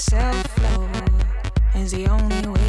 myself float is the only way.